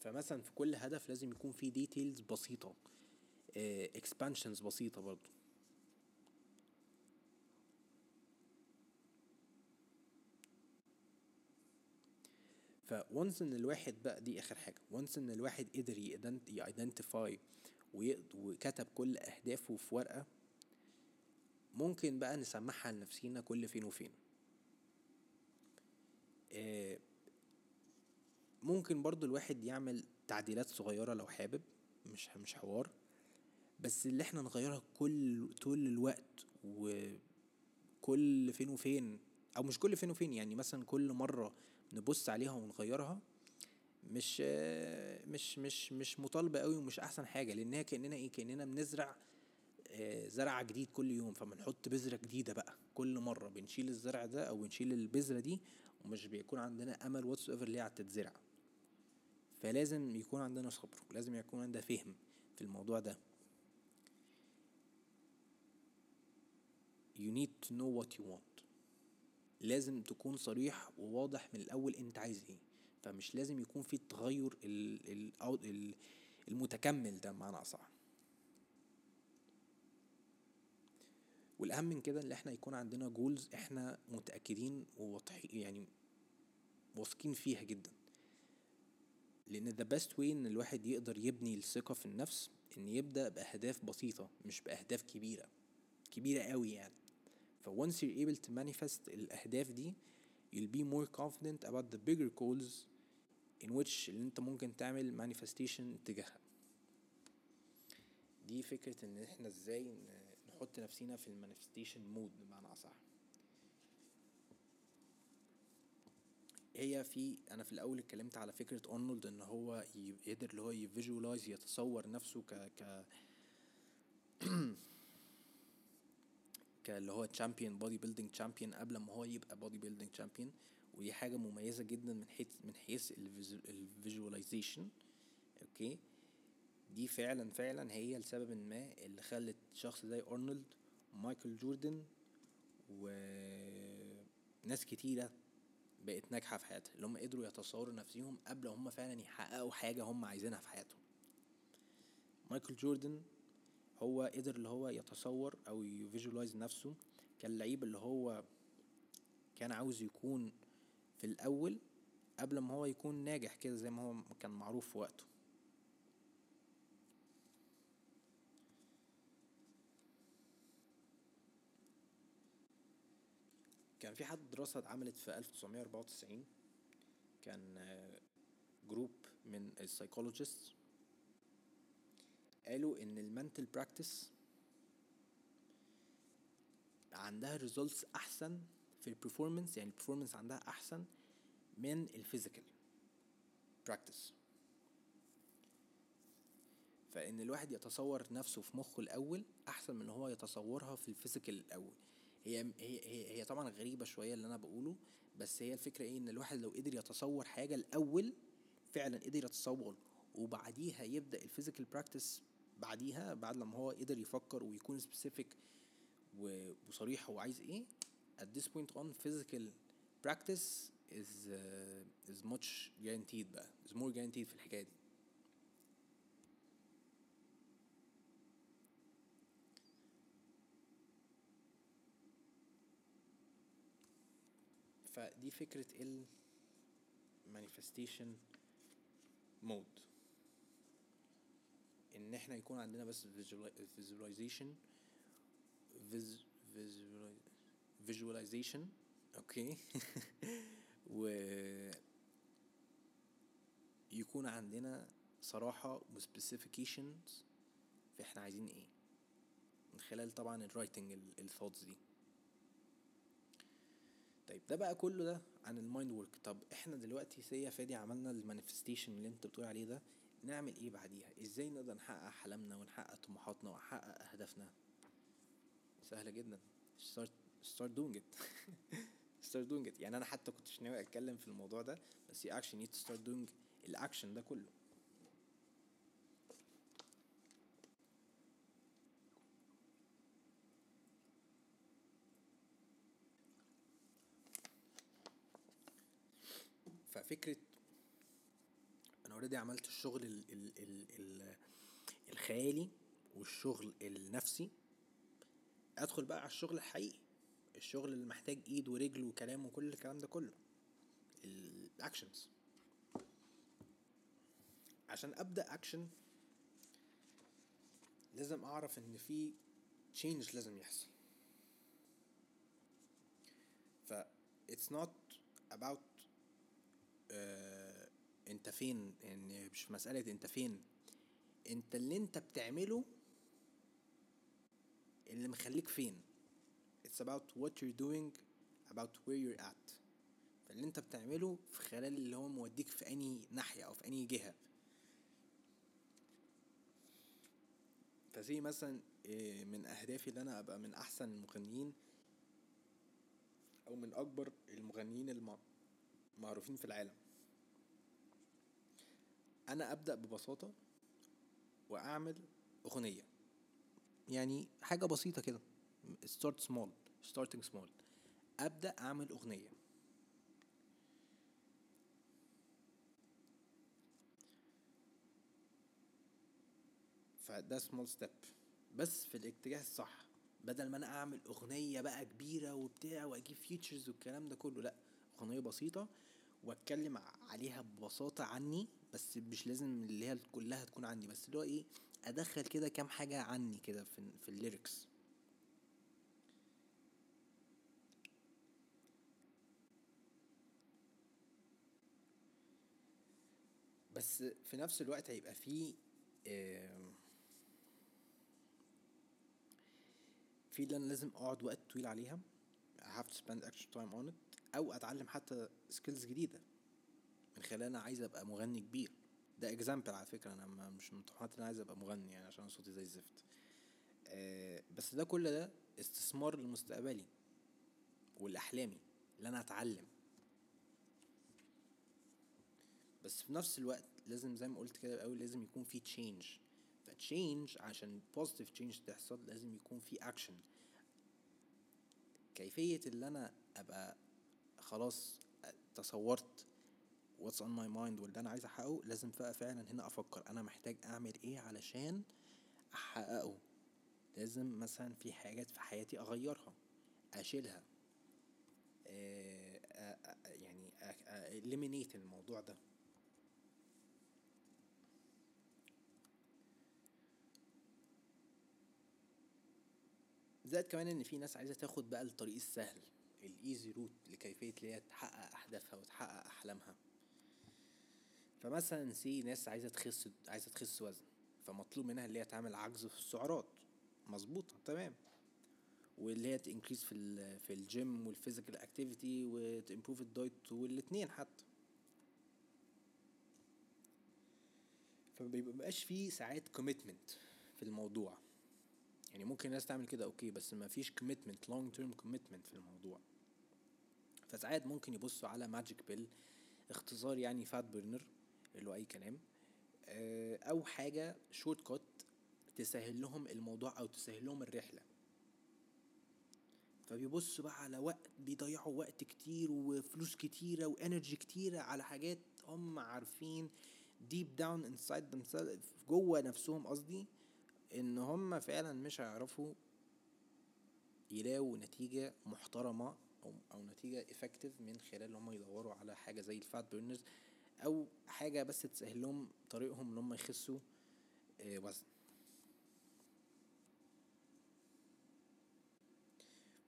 فمثلا في كل هدف لازم يكون فيه details بسيطة. expansions بسيطة برضو. ف once إن الواحد بقى دي آخر حاجة. once إن الواحد قدر ي identify وكتب كل أهدافه في ورقة ممكن بقى نسمعها لنفسينا كل فين وفين. آه، ممكن برضو الواحد يعمل تعديلات صغيرة لو حابب مش مش حوار. بس اللي إحنا نغيرها كل طول الوقت وكل فين وفين أو مش كل فين وفين يعني مثلا كل مرة نبص عليها ونغيرها مش مش مش مش مطالبة قوي ومش أحسن حاجة لانها كأننا إيه كأننا بنزرع آه، زرع جديد كل يوم فبنحط بذرة جديدة بقى كل مرة بنشيل الزرع ده أو بنشيل البذرة دي ومش بيكون عندنا أمل whatsoever ليه هتتزرع فلازم يكون عندنا صبر ولازم يكون عندنا فهم في الموضوع ده. You need to know what you want. لازم تكون صريح وواضح من الأول أنت عايز إيه. فمش لازم يكون في التغير المتكمل ده بمعنى أصح. والأهم من كده إن إحنا يكون عندنا goals إحنا متأكدين وواضحين يعني واثقين فيها جدا. لأن the best way إن الواحد يقدر يبني الثقة في النفس إن يبدأ بأهداف بسيطة مش بأهداف كبيرة. كبيرة قوي يعني. ف once you're able to manifest الأهداف دي you'll be more confident about the bigger goals in which اللي انت ممكن تعمل manifestation تجاهها. دي فكرة إن إحنا إزاي نحط نفسينا في ال manifestation mode بمعنى أصح. هي في أنا في الأول اتكلمت على فكرة أرنولد إن هو يقدر اللي هو ي visualize يتصور نفسه ك ك كاللي هو champion bodybuilding champion قبل ما هو يبقى bodybuilding champion ودي حاجة مميزة جدا من حيث من حيث ال visualization أوكي دي فعلا فعلا هي لسبب ما اللي خلت شخص زي أرنولد مايكل جوردن وناس كتيرة بقت ناجحة في حياتها اللي هم قدروا يتصوروا نفسهم قبل هم فعلا يحققوا حاجة هم عايزينها في حياتهم. مايكل جوردن هو قدر اللي هو يتصور أو يفيجوالايز نفسه. كاللعيب اللي هو كان عاوز يكون في الأول قبل ما هو يكون ناجح كده زي ما هو كان معروف في وقته. كان في حد دراسة اتعملت في 1994 كان group من ال psychologists قالوا إن ال mental practice عندها results أحسن في ال performance يعني ال performance عندها أحسن من ال physical practice فإن الواحد يتصور نفسه في مخه الأول أحسن من هو يتصورها في ال physical الأول. هي هي, هي طبعا غريبة شوية اللي أنا بقوله بس هي الفكرة إيه؟ إن الواحد لو قدر يتصور حاجة الأول فعلا قدر يتصور وبعديها يبدأ ال physical practice بعديها بعد لما هو قدر يفكر ويكون specific وصريح هو عايز إيه at this point on physical practice is uh, is much guaranteed بقى is more guaranteed في الحكاية دي فدي فكرة ال manifestation mode إن إحنا يكون عندنا بس visualization visualization أوكي؟ و يكون عندنا صراحة و specifications في إحنا عايزين إيه. من خلال طبعا ال writing ال thoughts دي. طيب ده بقى كله ده عن ال mind work. طب إحنا دلوقتي يا سي فادي عملنا ال manifestation اللي أنت بتقول عليه ده. نعمل إيه بعديها؟ إزاي نقدر نحقق احلامنا ونحقق طموحاتنا ونحقق أهدافنا؟ سهلة جدا. Start start doing it. Start doing it. يعني أنا حتى كنتش ناوي أتكلم في الموضوع ده بس you actually need to start doing الاكشن ده كله. ففكرة already عملت الشغل ال ال ال ال الخيالي والشغل النفسي. ادخل بقى على الشغل الحقيقي الشغل اللي محتاج ايد ورجل وكلام وكل الكلام ده كله. ال actions. عشان ابدأ اكشن لازم اعرف ان في change لازم يحصل. ف it's not about آه انت فين؟ يعني مش مسألة انت فين. انت اللي انت بتعمله اللي مخليك فين. It's about what you're doing about where you're at. فاللي انت بتعمله في خلال اللي هو موديك في اني ناحية أو في اني جهة. فزي مثلا إيه من أهدافي اللي أنا أبقى من أحسن المغنيين أو من أكبر المغنيين المعروفين في العالم. أنا أبدأ ببساطة وأعمل أغنية. يعني حاجة بسيطة كده. Start small. Starting small. أبدأ أعمل أغنية. فده small step بس في الاتجاه الصح. بدل ما أنا أعمل أغنية بقى كبيرة وبتاع وأجيب features والكلام ده كله لأ. أغنية بسيطة وأتكلم عليها ببساطة عني. بس مش لازم اللي هي كلها تكون عني بس اللي هو إيه أدخل كده كام حاجة عني كده في, في ال lyrics. بس في نفس الوقت هيبقى فيه في اللي أنا لازم أقعد وقت طويل عليها I have to spend extra time on it أو أتعلم حتى skills جديدة. من خلال أنا عايز أبقى مغني كبير. ده example على فكرة أنا مش من طموحاتي إن أنا عايز أبقى مغني يعني عشان صوتي زي الزفت. أه بس ده كل ده استثمار لمستقبلي ولاحلامي اللي أنا أتعلم. بس في نفس الوقت لازم زي ما قلت كده الأول لازم يكون في change ف change عشان positive change تحصل لازم يكون في اكشن كيفية اللي أنا أبقى خلاص تصورت what's on my mind واللي أنا عايز أحققه لازم بقى فعلا هنا أفكر أنا محتاج أعمل إيه علشان أحققه. لازم مثلا في حاجات في حياتي أغيرها أشيلها. يعني eliminate الموضوع ده. زائد كمان إن في ناس عايزة تاخد بقى الطريق السهل ال easy route لكيفية اللي هي تحقق أهدافها وتحقق أحلامها. فمثلا في ناس عايزة تخس عايزة تخس وزن فمطلوب منها اللي هي تعمل عجز في السعرات. مظبوطة تمام. واللي هي ت increase في ال في الجيم وال physical activity وت improve ال diet والاتنين حتى. فمبيبقاش فيه ساعات commitment في الموضوع. يعني ممكن الناس تعمل كده أوكي بس ما فيش commitment long term commitment في الموضوع. فساعات ممكن يبصوا على magic pill اختصار يعني fat burner اللي هو أي كلام أو حاجة shortcut تسهل لهم الموضوع أو تسهل لهم الرحلة. فبيبصوا بقى على وقت بيضيعوا وقت كتير وفلوس كتيرة و energy كتيرة على حاجات هم عارفين deep down inside جوه نفسهم قصدي إن هم فعلا مش هيعرفوا يلاقوا نتيجة محترمة أو, أو نتيجة effective من خلال هم يدوروا على حاجة زي ال fat burners أو حاجة بس تسهل لهم طريقهم إن هم يخسوا آه، وزن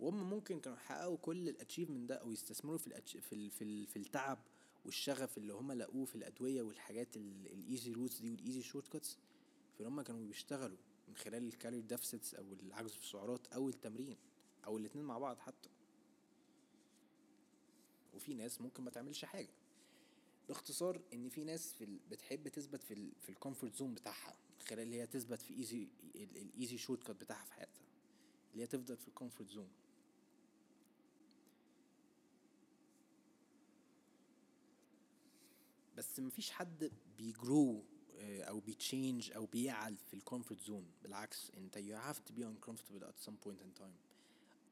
وهم ممكن كانوا يحققوا كل ال achievement ده أو يستثمروا في. في. في. في التعب والشغف اللي هم لقوه في الأدوية والحاجات ال easy routes دي وال easy shortcuts في هم كانوا بيشتغلوا من خلال ال calorie deficits أو العجز في السعرات أو التمرين أو الاتنين مع بعض حتى وفي ناس ممكن ما تعملش حاجة باختصار إن في ناس في ال... بتحب تثبت في ال... في ال comfort zone بتاعها خلال هي تثبت في easy ال easy shortcut بتاعها في حياتها اللي هي تفضل في ال comfort zone بس مفيش حد بي grow آه، أو بي change أو بيعل في ال comfort zone بالعكس أنت you have to be uncomfortable at some point in time.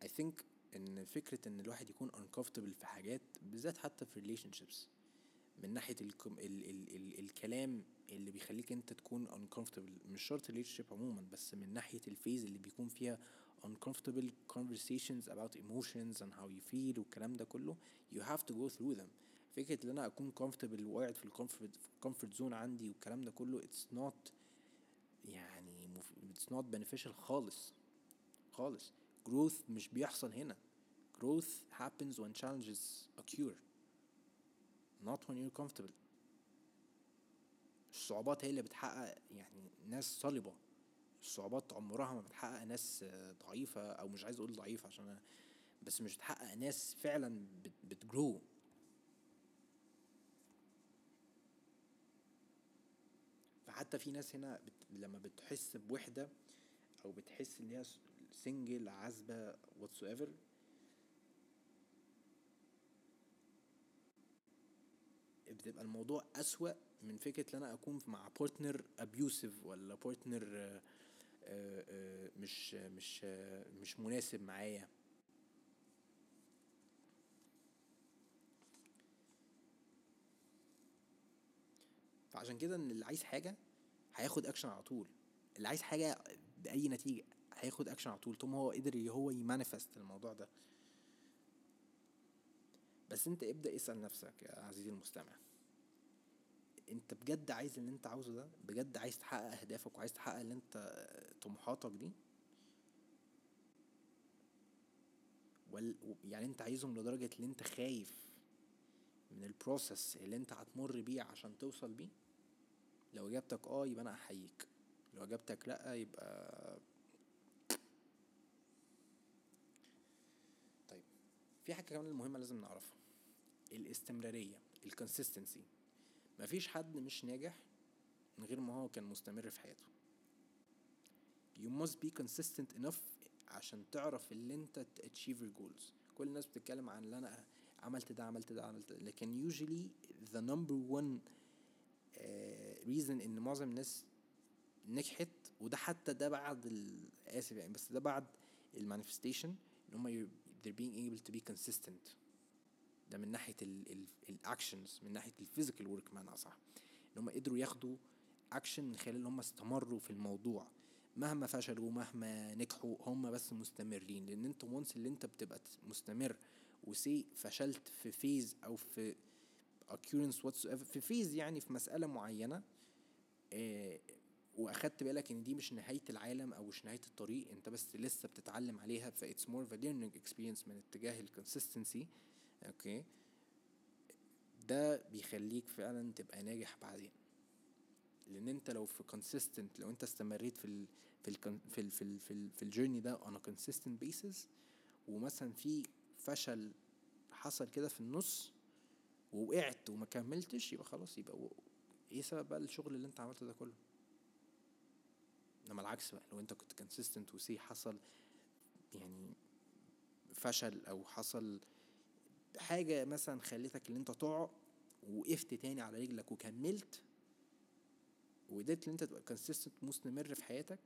I think إن فكرة إن الواحد يكون uncomfortable في حاجات بالذات حتى في relationships. من ناحية ال ال ال ال الكلام اللي بيخليك انت تكون uncomfortable مش شرط relationship عموما بس من ناحية ال phase اللي بيكون فيها uncomfortable conversations about emotions and how you feel والكلام ده كله you have to go through them فكره ان أنا اكون comfortable وقاعد في الكومفورت comfort زون عندي والكلام ده كله it's not يعني it's not beneficial خالص خالص growth مش بيحصل هنا growth happens when challenges occur not when you're comfortable. الصعوبات هي اللي بتحقق يعني ناس صلبة. الصعوبات عمرها ما بتحقق ناس ضعيفة أو مش عايز أقول ضعيفة عشان بس مش بتحقق ناس فعلا بتجرو حتى في ناس هنا بت... لما بتحس بوحدة أو بتحس إن هي single عزبة whatsoever بتبقى الموضوع أسوأ من فكرة إن أنا أكون مع partner abusive ولا partner آه، آه، مش مش مش مناسب معايا. فعشان كده إن اللي عايز حاجة هياخد اكشن على طول. اللي عايز حاجة بأي نتيجة هياخد اكشن على طول طول ما هو قدر هو ي manifest الموضوع ده. بس أنت ابدأ اسأل نفسك يا عزيزي المستمع. انت بجد عايز اللي انت عاوزه ده؟ بجد عايز تحقق أهدافك وعايز تحقق اللي انت طموحاتك دي؟ وال يعني انت عايزهم لدرجة اللي انت خايف من ال process اللي انت هتمر بيه عشان توصل بيه؟ لو إجابتك آه يبقى أنا أحييك. لو إجابتك لأ يبقى طيب في حاجة كمان مهمة لازم نعرفها. الاستمرارية ال consistency مفيش حد مش ناجح من غير ما هو كان مستمر في حياته. You must be consistent enough عشان تعرف اللي انت ت achieve your goals. كل الناس بتتكلم عن اللي أنا عملت ده عملت ده عملت ده. لكن usually the number one reason إن معظم الناس نجحت وده حتى ده بعد آسف يعني بس ده بعد ال manifestation إن هم they're being able to be consistent. ده من ناحية ال actions من ناحية ال physical work بمعنى اصح إن هم قدروا ياخدوا اكشن من خلال إن هم استمروا في الموضوع. مهما فشلوا مهما نجحوا هم بس مستمرين. لأن أنت وانس اللي أنت بتبقى مستمر و say فشلت في phase أو في occurrence whatsoever في phase يعني في مسألة معينة آه وأخدت بالك إن دي مش نهاية العالم أو مش نهاية الطريق أنت بس لسه بتتعلم عليها ف it's more of a learning experience من اتجاه ال consistency okay؟ ده بيخليك فعلا تبقى ناجح بعدين. لأن أنت لو في consistent لو أنت استمريت في ال في ال في ال في ال في, ال في ال journey ده a consistent basis ومثلا في فشل حصل كده في النص ووقعت وما كملتش يبقى خلاص يبقى إيه سبب بقى الشغل اللي أنت عملته ده كله؟ إنما العكس بقى لو أنت كنت consistent و say حصل يعني فشل أو حصل حاجة مثلا خلتك إن أنت تقع وقفت تاني على رجلك وكملت وقدرت إن أنت تبقى consistent مستمر في حياتك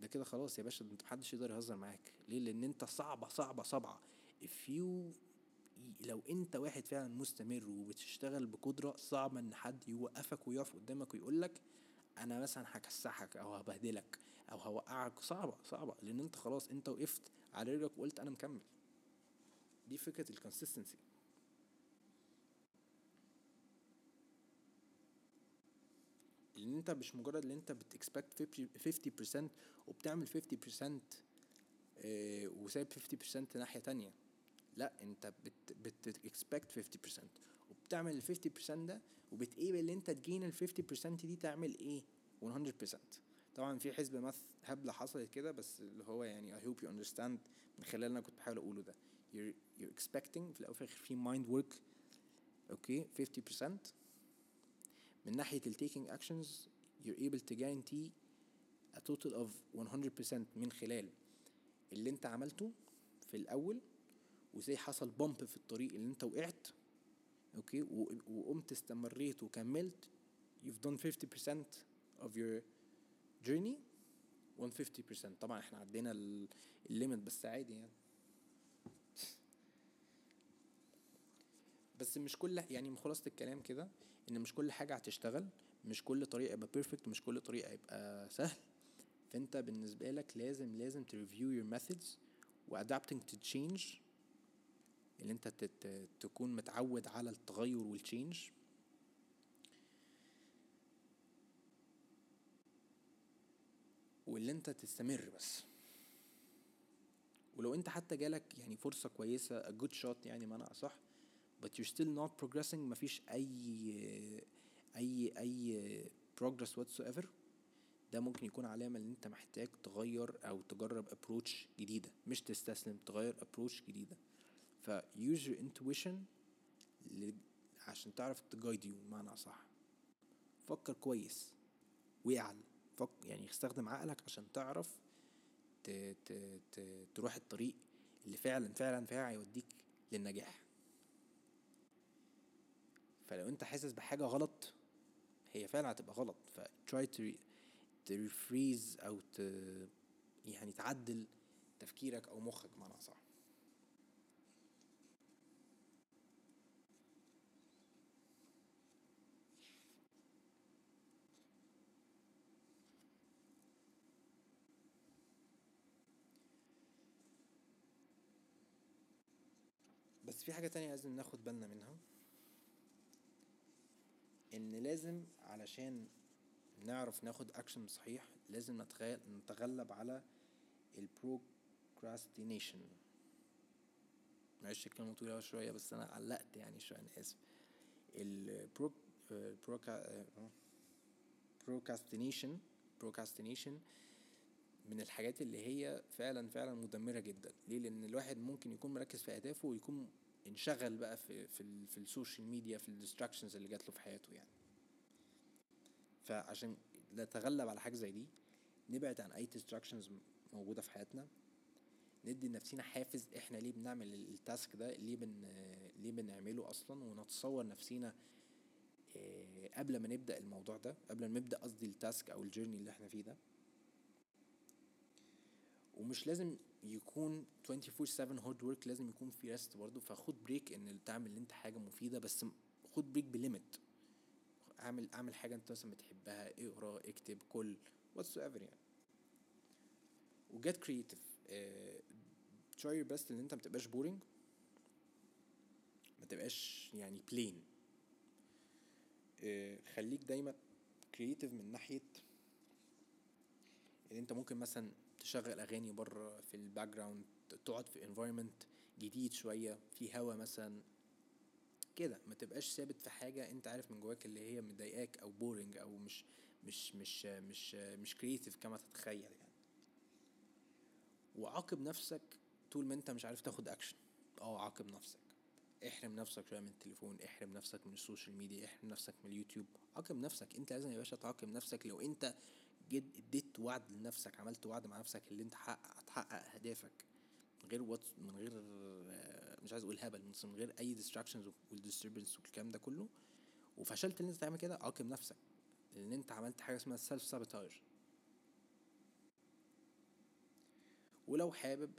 ده كده خلاص يا باشا أنت محدش يقدر يهزر معاك. ليه؟ لأن أنت صعبة صعبة صعبة. You لو أنت واحد فعلا مستمر وبتشتغل بقدرة صعب إن حد يوقفك ويقف قدامك ويقول لك أنا مثلا هكسحك أو هبهدلك أو هوقعك صعبة صعبة. لأن أنت خلاص أنت وقفت على رجلك وقلت أنا مكمل. دي فكرة ال consistency لأن أنت مش مجرد إن أنت بتكسبكت 50% وبتعمل 50% آه، وسايب 50% ناحية تانية. لا أنت بت بت expect 50% وبتعمل ال 50% ده وبتقبل إن أنت تجين ال 50% دي تعمل إيه؟ 100% طبعا في حزب مث هبلة حصلت كده بس اللي هو يعني I hope you understand من خلال أنا كنت بحاول أقوله ده. You're, you're expecting في الأول وفي الآخر في mind work. okay 50% من ناحية ال taking actions you're able to guarantee a total of 100% من خلال اللي انت عملته في الأول و say حصل bump في الطريق اللي انت وقعت. okay وقمت استمريت وكملت you've done 50% of your journey 150% طبعا إحنا عدينا ال limit بس عادي يعني. بس مش كل يعني من خلاصة الكلام كده إن مش كل حاجة هتشتغل مش كل طريقة يبقى perfect مش كل طريقة يبقى سهل. فأنت بالنسبة لك لازم لازم ت review your methods و adapting to change اللي أنت تكون متعود على التغير وال change واللي أنت تستمر بس. ولو أنت حتى جالك يعني فرصة كويسة a good shot يعني معنى أصح but you're still not progressing. مفيش أي أي أي progress whatsoever. ده ممكن يكون علامة إن أنت محتاج تغير أو تجرب approach جديدة مش تستسلم تغير approach جديدة. ف use your intuition عشان تعرف تجايد يو بمعنى صح فكر كويس واعل فك يعني استخدم عقلك عشان تعرف ت... ت... ت... تروح الطريق اللي فعلا فعلا فعلا هيوديك للنجاح. فلو انت حاسس بحاجة غلط هي فعلا هتبقى غلط. ف try to تريفريز أو ت يعني تعدل تفكيرك أو مخك بمعنى صح بس في حاجة تانية لازم ناخد بالنا منها. إن لازم علشان نعرف ناخد اكشن صحيح لازم نتغلب على ال procrastination معلش الكلمة طويلة شوية بس أنا علقت يعني شوية أنا آسف. ال proc proca procrastination procrastination من الحاجات اللي هي فعلا فعلا مدمرة جدا. ليه؟ لأن الواحد ممكن يكون مركز في أهدافه ويكون انشغل بقى في في, في ال social media في ال distractions اللي جات له في حياته يعني. فعشان نتغلب على حاجة زي دي نبعد عن أي distractions موجودة في حياتنا. ندي لنفسنا حافز إحنا ليه بنعمل ال task ده؟ ليه بن ليه بنعمله أصلا؟ ونتصور نفسينا آه، قبل ما نبدأ الموضوع ده قبل ما نبدأ قصدي ال task أو ال journey اللي إحنا فيه ده. ومش لازم يكون 24 7 hard work لازم يكون في rest برضه. فخد break إن تعمل أنت حاجة مفيدة بس خد break ب limit اعمل اعمل حاجة أنت مثلا بتحبها اقرأ اكتب كل whatsoever يعني و get creative try your best إن أنت ما تبقاش boring ما تبقاش يعني plain آه، خليك دايما creative من ناحية إن أنت ممكن مثلا تشغل أغاني بره في ال background تقعد في environment جديد شوية في هوا مثلا. كده ما تبقاش ثابت في حاجة أنت عارف من جواك اللي هي مضايقاك أو boring أو مش مش مش مش مش creative كما تتخيل يعني. وعاقب نفسك طول ما أنت مش عارف تاخد اكشن آه عاقب نفسك. احرم نفسك شوية من التليفون احرم نفسك من ال social media احرم نفسك من اليوتيوب. عاقب نفسك. أنت لازم يا باشا تعاقب نفسك لو أنت جد اديت وعد لنفسك عملت وعد مع نفسك اللي انت هتحقق اهدافك من غير what من غير مش عايز أقول هبل من غير اي distractions وال disturbance والكلام ده كله. وفشلت ان انت تعمل كده عاقب نفسك لأن انت عملت حاجة اسمها self sabotage ولو حابب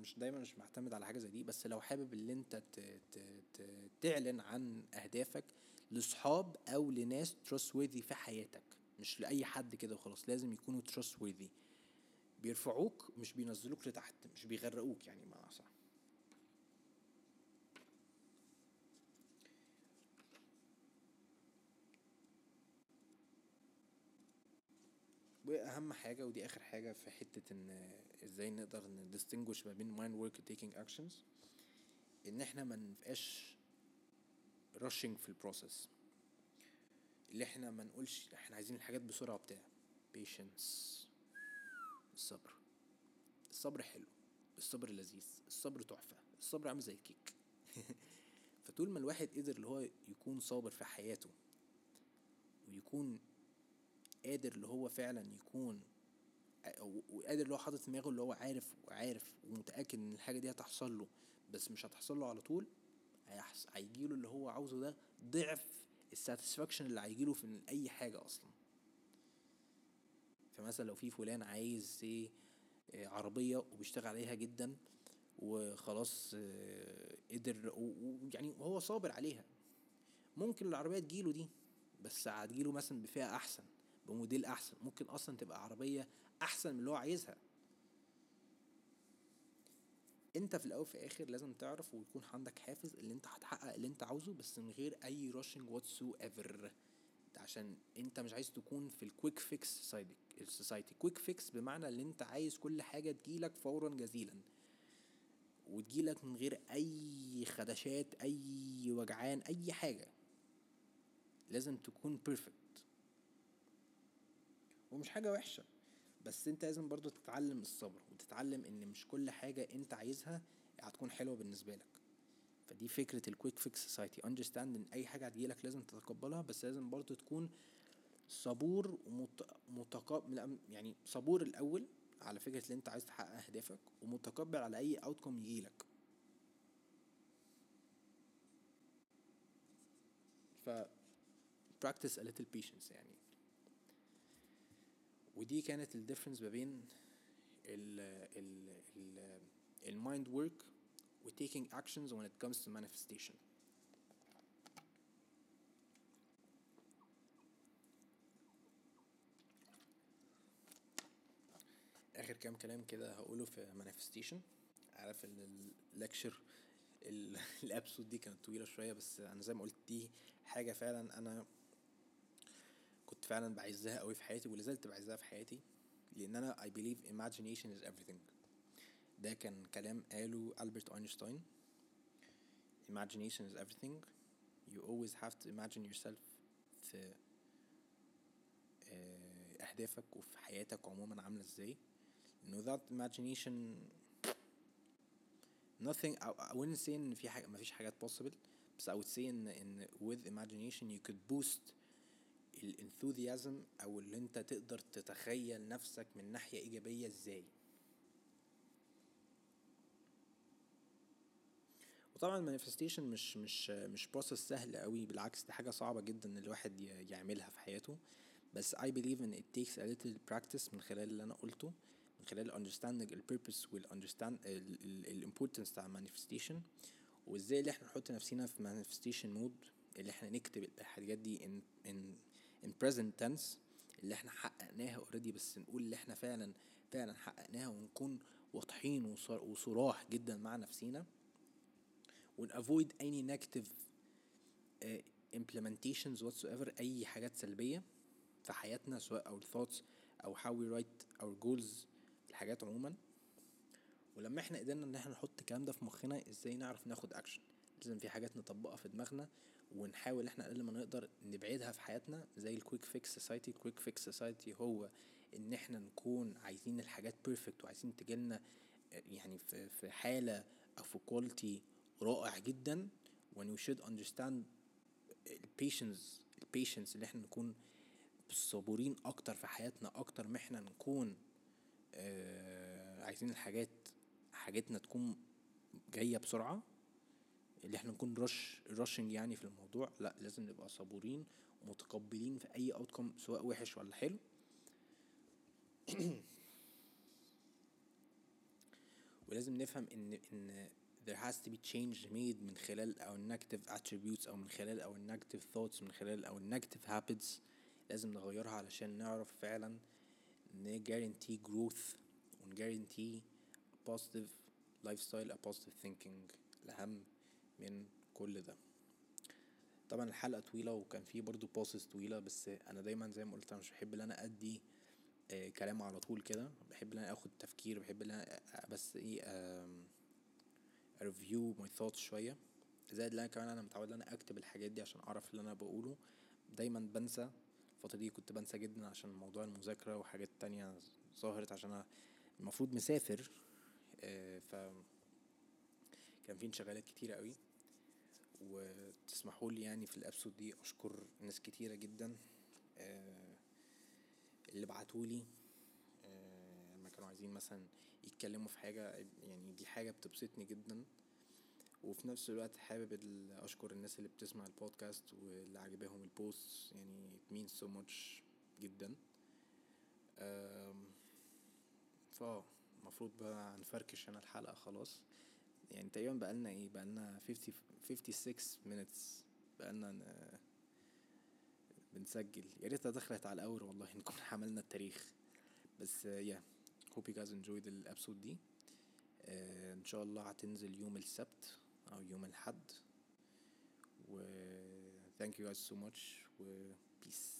مش دايما مش معتمد على حاجة زي دي بس لو حابب ان انت ت ت ت تعلن عن اهدافك لاصحاب أو لناس trustworthy في حياتك. مش لأي حد كده وخلاص لازم يكونوا trustworthy. بيرفعوك مش بينزلوك لتحت مش بيغرقوك يعني ما صح وأهم حاجة ودي آخر حاجة في حتة إن إزاي نقدر ندistinguish ما بين mind work و taking actions إن إحنا ما نبقاش rushing في البروسيس اللي إحنا ما نقولش إحنا عايزين الحاجات بسرعة بتاع patience. الصبر. الصبر حلو. الصبر لذيذ. الصبر تحفة. الصبر عامل زي الكيك. فطول ما الواحد قدر اللي هو يكون صابر في حياته ويكون قادر اللي هو فعلا يكون وقادر اللي هو حاطط دماغه اللي هو عارف وعارف ومتأكد إن الحاجة دي هتحصل له بس مش هتحصل له على طول هيجيله اللي هو عاوزه ده ضعف الساتسفاكشن اللي هيجيله في أي حاجة أصلا. فمثلا لو في فلان عايز إيه عربية وبيشتغل عليها جدا وخلاص آه، قدر ويعني هو صابر عليها. ممكن العربية تجيله دي بس هتجيله مثلا بفئة أحسن بموديل أحسن. ممكن أصلا تبقى عربية أحسن من اللي هو عايزها. انت في الأول وفي الآخر لازم تعرف ويكون عندك حافز اللي انت هتحقق اللي انت عاوزه بس من غير أي rushing whatsoever عشان انت مش عايز تكون في ال quick fix ال society quick fix بمعنى ان انت عايز كل حاجة تجيلك فورا جزيلا. وتجيلك من غير أي خدشات أي وجعان أي حاجة. لازم تكون perfect ومش حاجة وحشة. بس انت لازم برضو تتعلم الصبر وتتعلم ان مش كل حاجة انت عايزها هتكون حلوة بالنسبة لك. فدي فكرة ال quick fix society understand ان اي حاجة هتجيلك لازم تتقبلها بس لازم برضو تكون صبور ومتقبل يعني صبور الأول على فكرة ان انت عايز تحقق أهدافك ومتقبل على أي outcome يجيلك. ف practice a little patience يعني. ودي كانت ال difference ما بين ال ال ال ال mind work و taking actions when it comes to manifestation. آخر كام كلام كده هقوله في manifestation. عارف ان اللكشر الابسود دي كانت طويلة شوية بس أنا زي ما قلت دي حاجة فعلا أنا كنت فعلا بعزها قوي في حياتي ولا زلت بعزها في حياتي لأن أنا I believe imagination is everything ده كان كلام قاله ألبرت أينشتاين imagination is everything you always have to imagine yourself في آه، أهدافك وفي حياتك عموما عاملة إزاي without imagination nothing I wouldn't say ان في حاجة مفيش حاجات possible بس I would say ان ان with imagination you could boost ال enthusiasm أو اللي انت تقدر تتخيل نفسك من ناحية ايجابية إزاي. وطبعا ال manifestation مش مش مش process سهل قوي بالعكس دي حاجة صعبة جدا إن الواحد يعملها في حياته. بس I believe in it takes a little practice من خلال اللي أنا قلته من خلال understanding ال purpose وال understand ال importance بتاع manifestation وإزاي اللي إحنا نحط نفسينا في manifestation mode اللي إحنا نكتب الحاجات دي in, in in present tense اللي إحنا حققناها اوريدي بس نقول اللي إحنا فعلا فعلا حققناها ونكون واضحين وصراح جدا مع نفسينا. و avoid any negative uh, implementations whatsoever أي حاجات سلبية في حياتنا سواء our thoughts أو how we write our goals الحاجات عموما. ولما إحنا قدرنا إن إحنا نحط الكلام ده في مخنا إزاي نعرف ناخد اكشن لازم في حاجات نطبقها في دماغنا ونحاول إحنا قبل ما نقدر نبعدها في حياتنا زي ال quick fix society ال quick fix society هو إن إحنا نكون عايزين الحاجات perfect وعايزين تجيلنا يعني في في حالة أو في quality رائع جدا when we should understand ال patience ال patience اللي إحنا نكون صبورين أكتر في حياتنا أكتر ما إحنا نكون آه عايزين الحاجات حاجتنا تكون جاية بسرعة. اللي إحنا نكون rush rushing يعني في الموضوع لا لازم نبقى صبورين ومتقبلين في أي outcome سواء وحش ولا حلو. ولازم نفهم إن إن there has to be change made من خلال our negative attributes أو من خلال our negative thoughts من خلال our negative habits. لازم نغيرها علشان نعرف فعلا ن guarantee growth ون guarantee positive lifestyle a positive thinking. الأهم من كل ده. طبعا الحلقة طويلة وكان في برضو بوسس طويلة بس أنا دايما زي ما قلت أنا مش بحب إن أنا أدي آه كلام على طول كده. بحب إن أنا آخد تفكير بحب إن أنا بس إيه review my thoughts شوية. زائد إن أنا كمان أنا متعود إن أنا أكتب الحاجات دي عشان أعرف اللي أنا بقوله. دايما بنسى الفترة دي كنت بنسى جدا عشان موضوع المذاكرة وحاجات تانية ظهرت عشان أنا المفروض مسافر آه، ف كان في انشغالات كتيرة قوي. وتسمحوا لي يعني في ال episode دي أشكر ناس كتيرة جدا آه، اللي بعتولي آه، لما كانوا عايزين مثلا يتكلموا في حاجة يعني دي حاجة بتبسطني جدا. وفي نفس الوقت حابب أشكر الناس اللي بتسمع البودكاست واللي عجبهم البوست يعني it means so much جدا. ف المفروض بقى هنفركش أنا الحلقة خلاص. يعني تقريبا بقالنا إيه؟ بقالنا 50 56 minutes. بقالنا بنسجل. يا ريتها دخلت على الأول والله نكون حملنا التاريخ. بس يا hope you guys enjoyed الابسود دي. آه إن شاء الله هتنزل يوم السبت أو يوم الحد و thank you guys so much. و peace.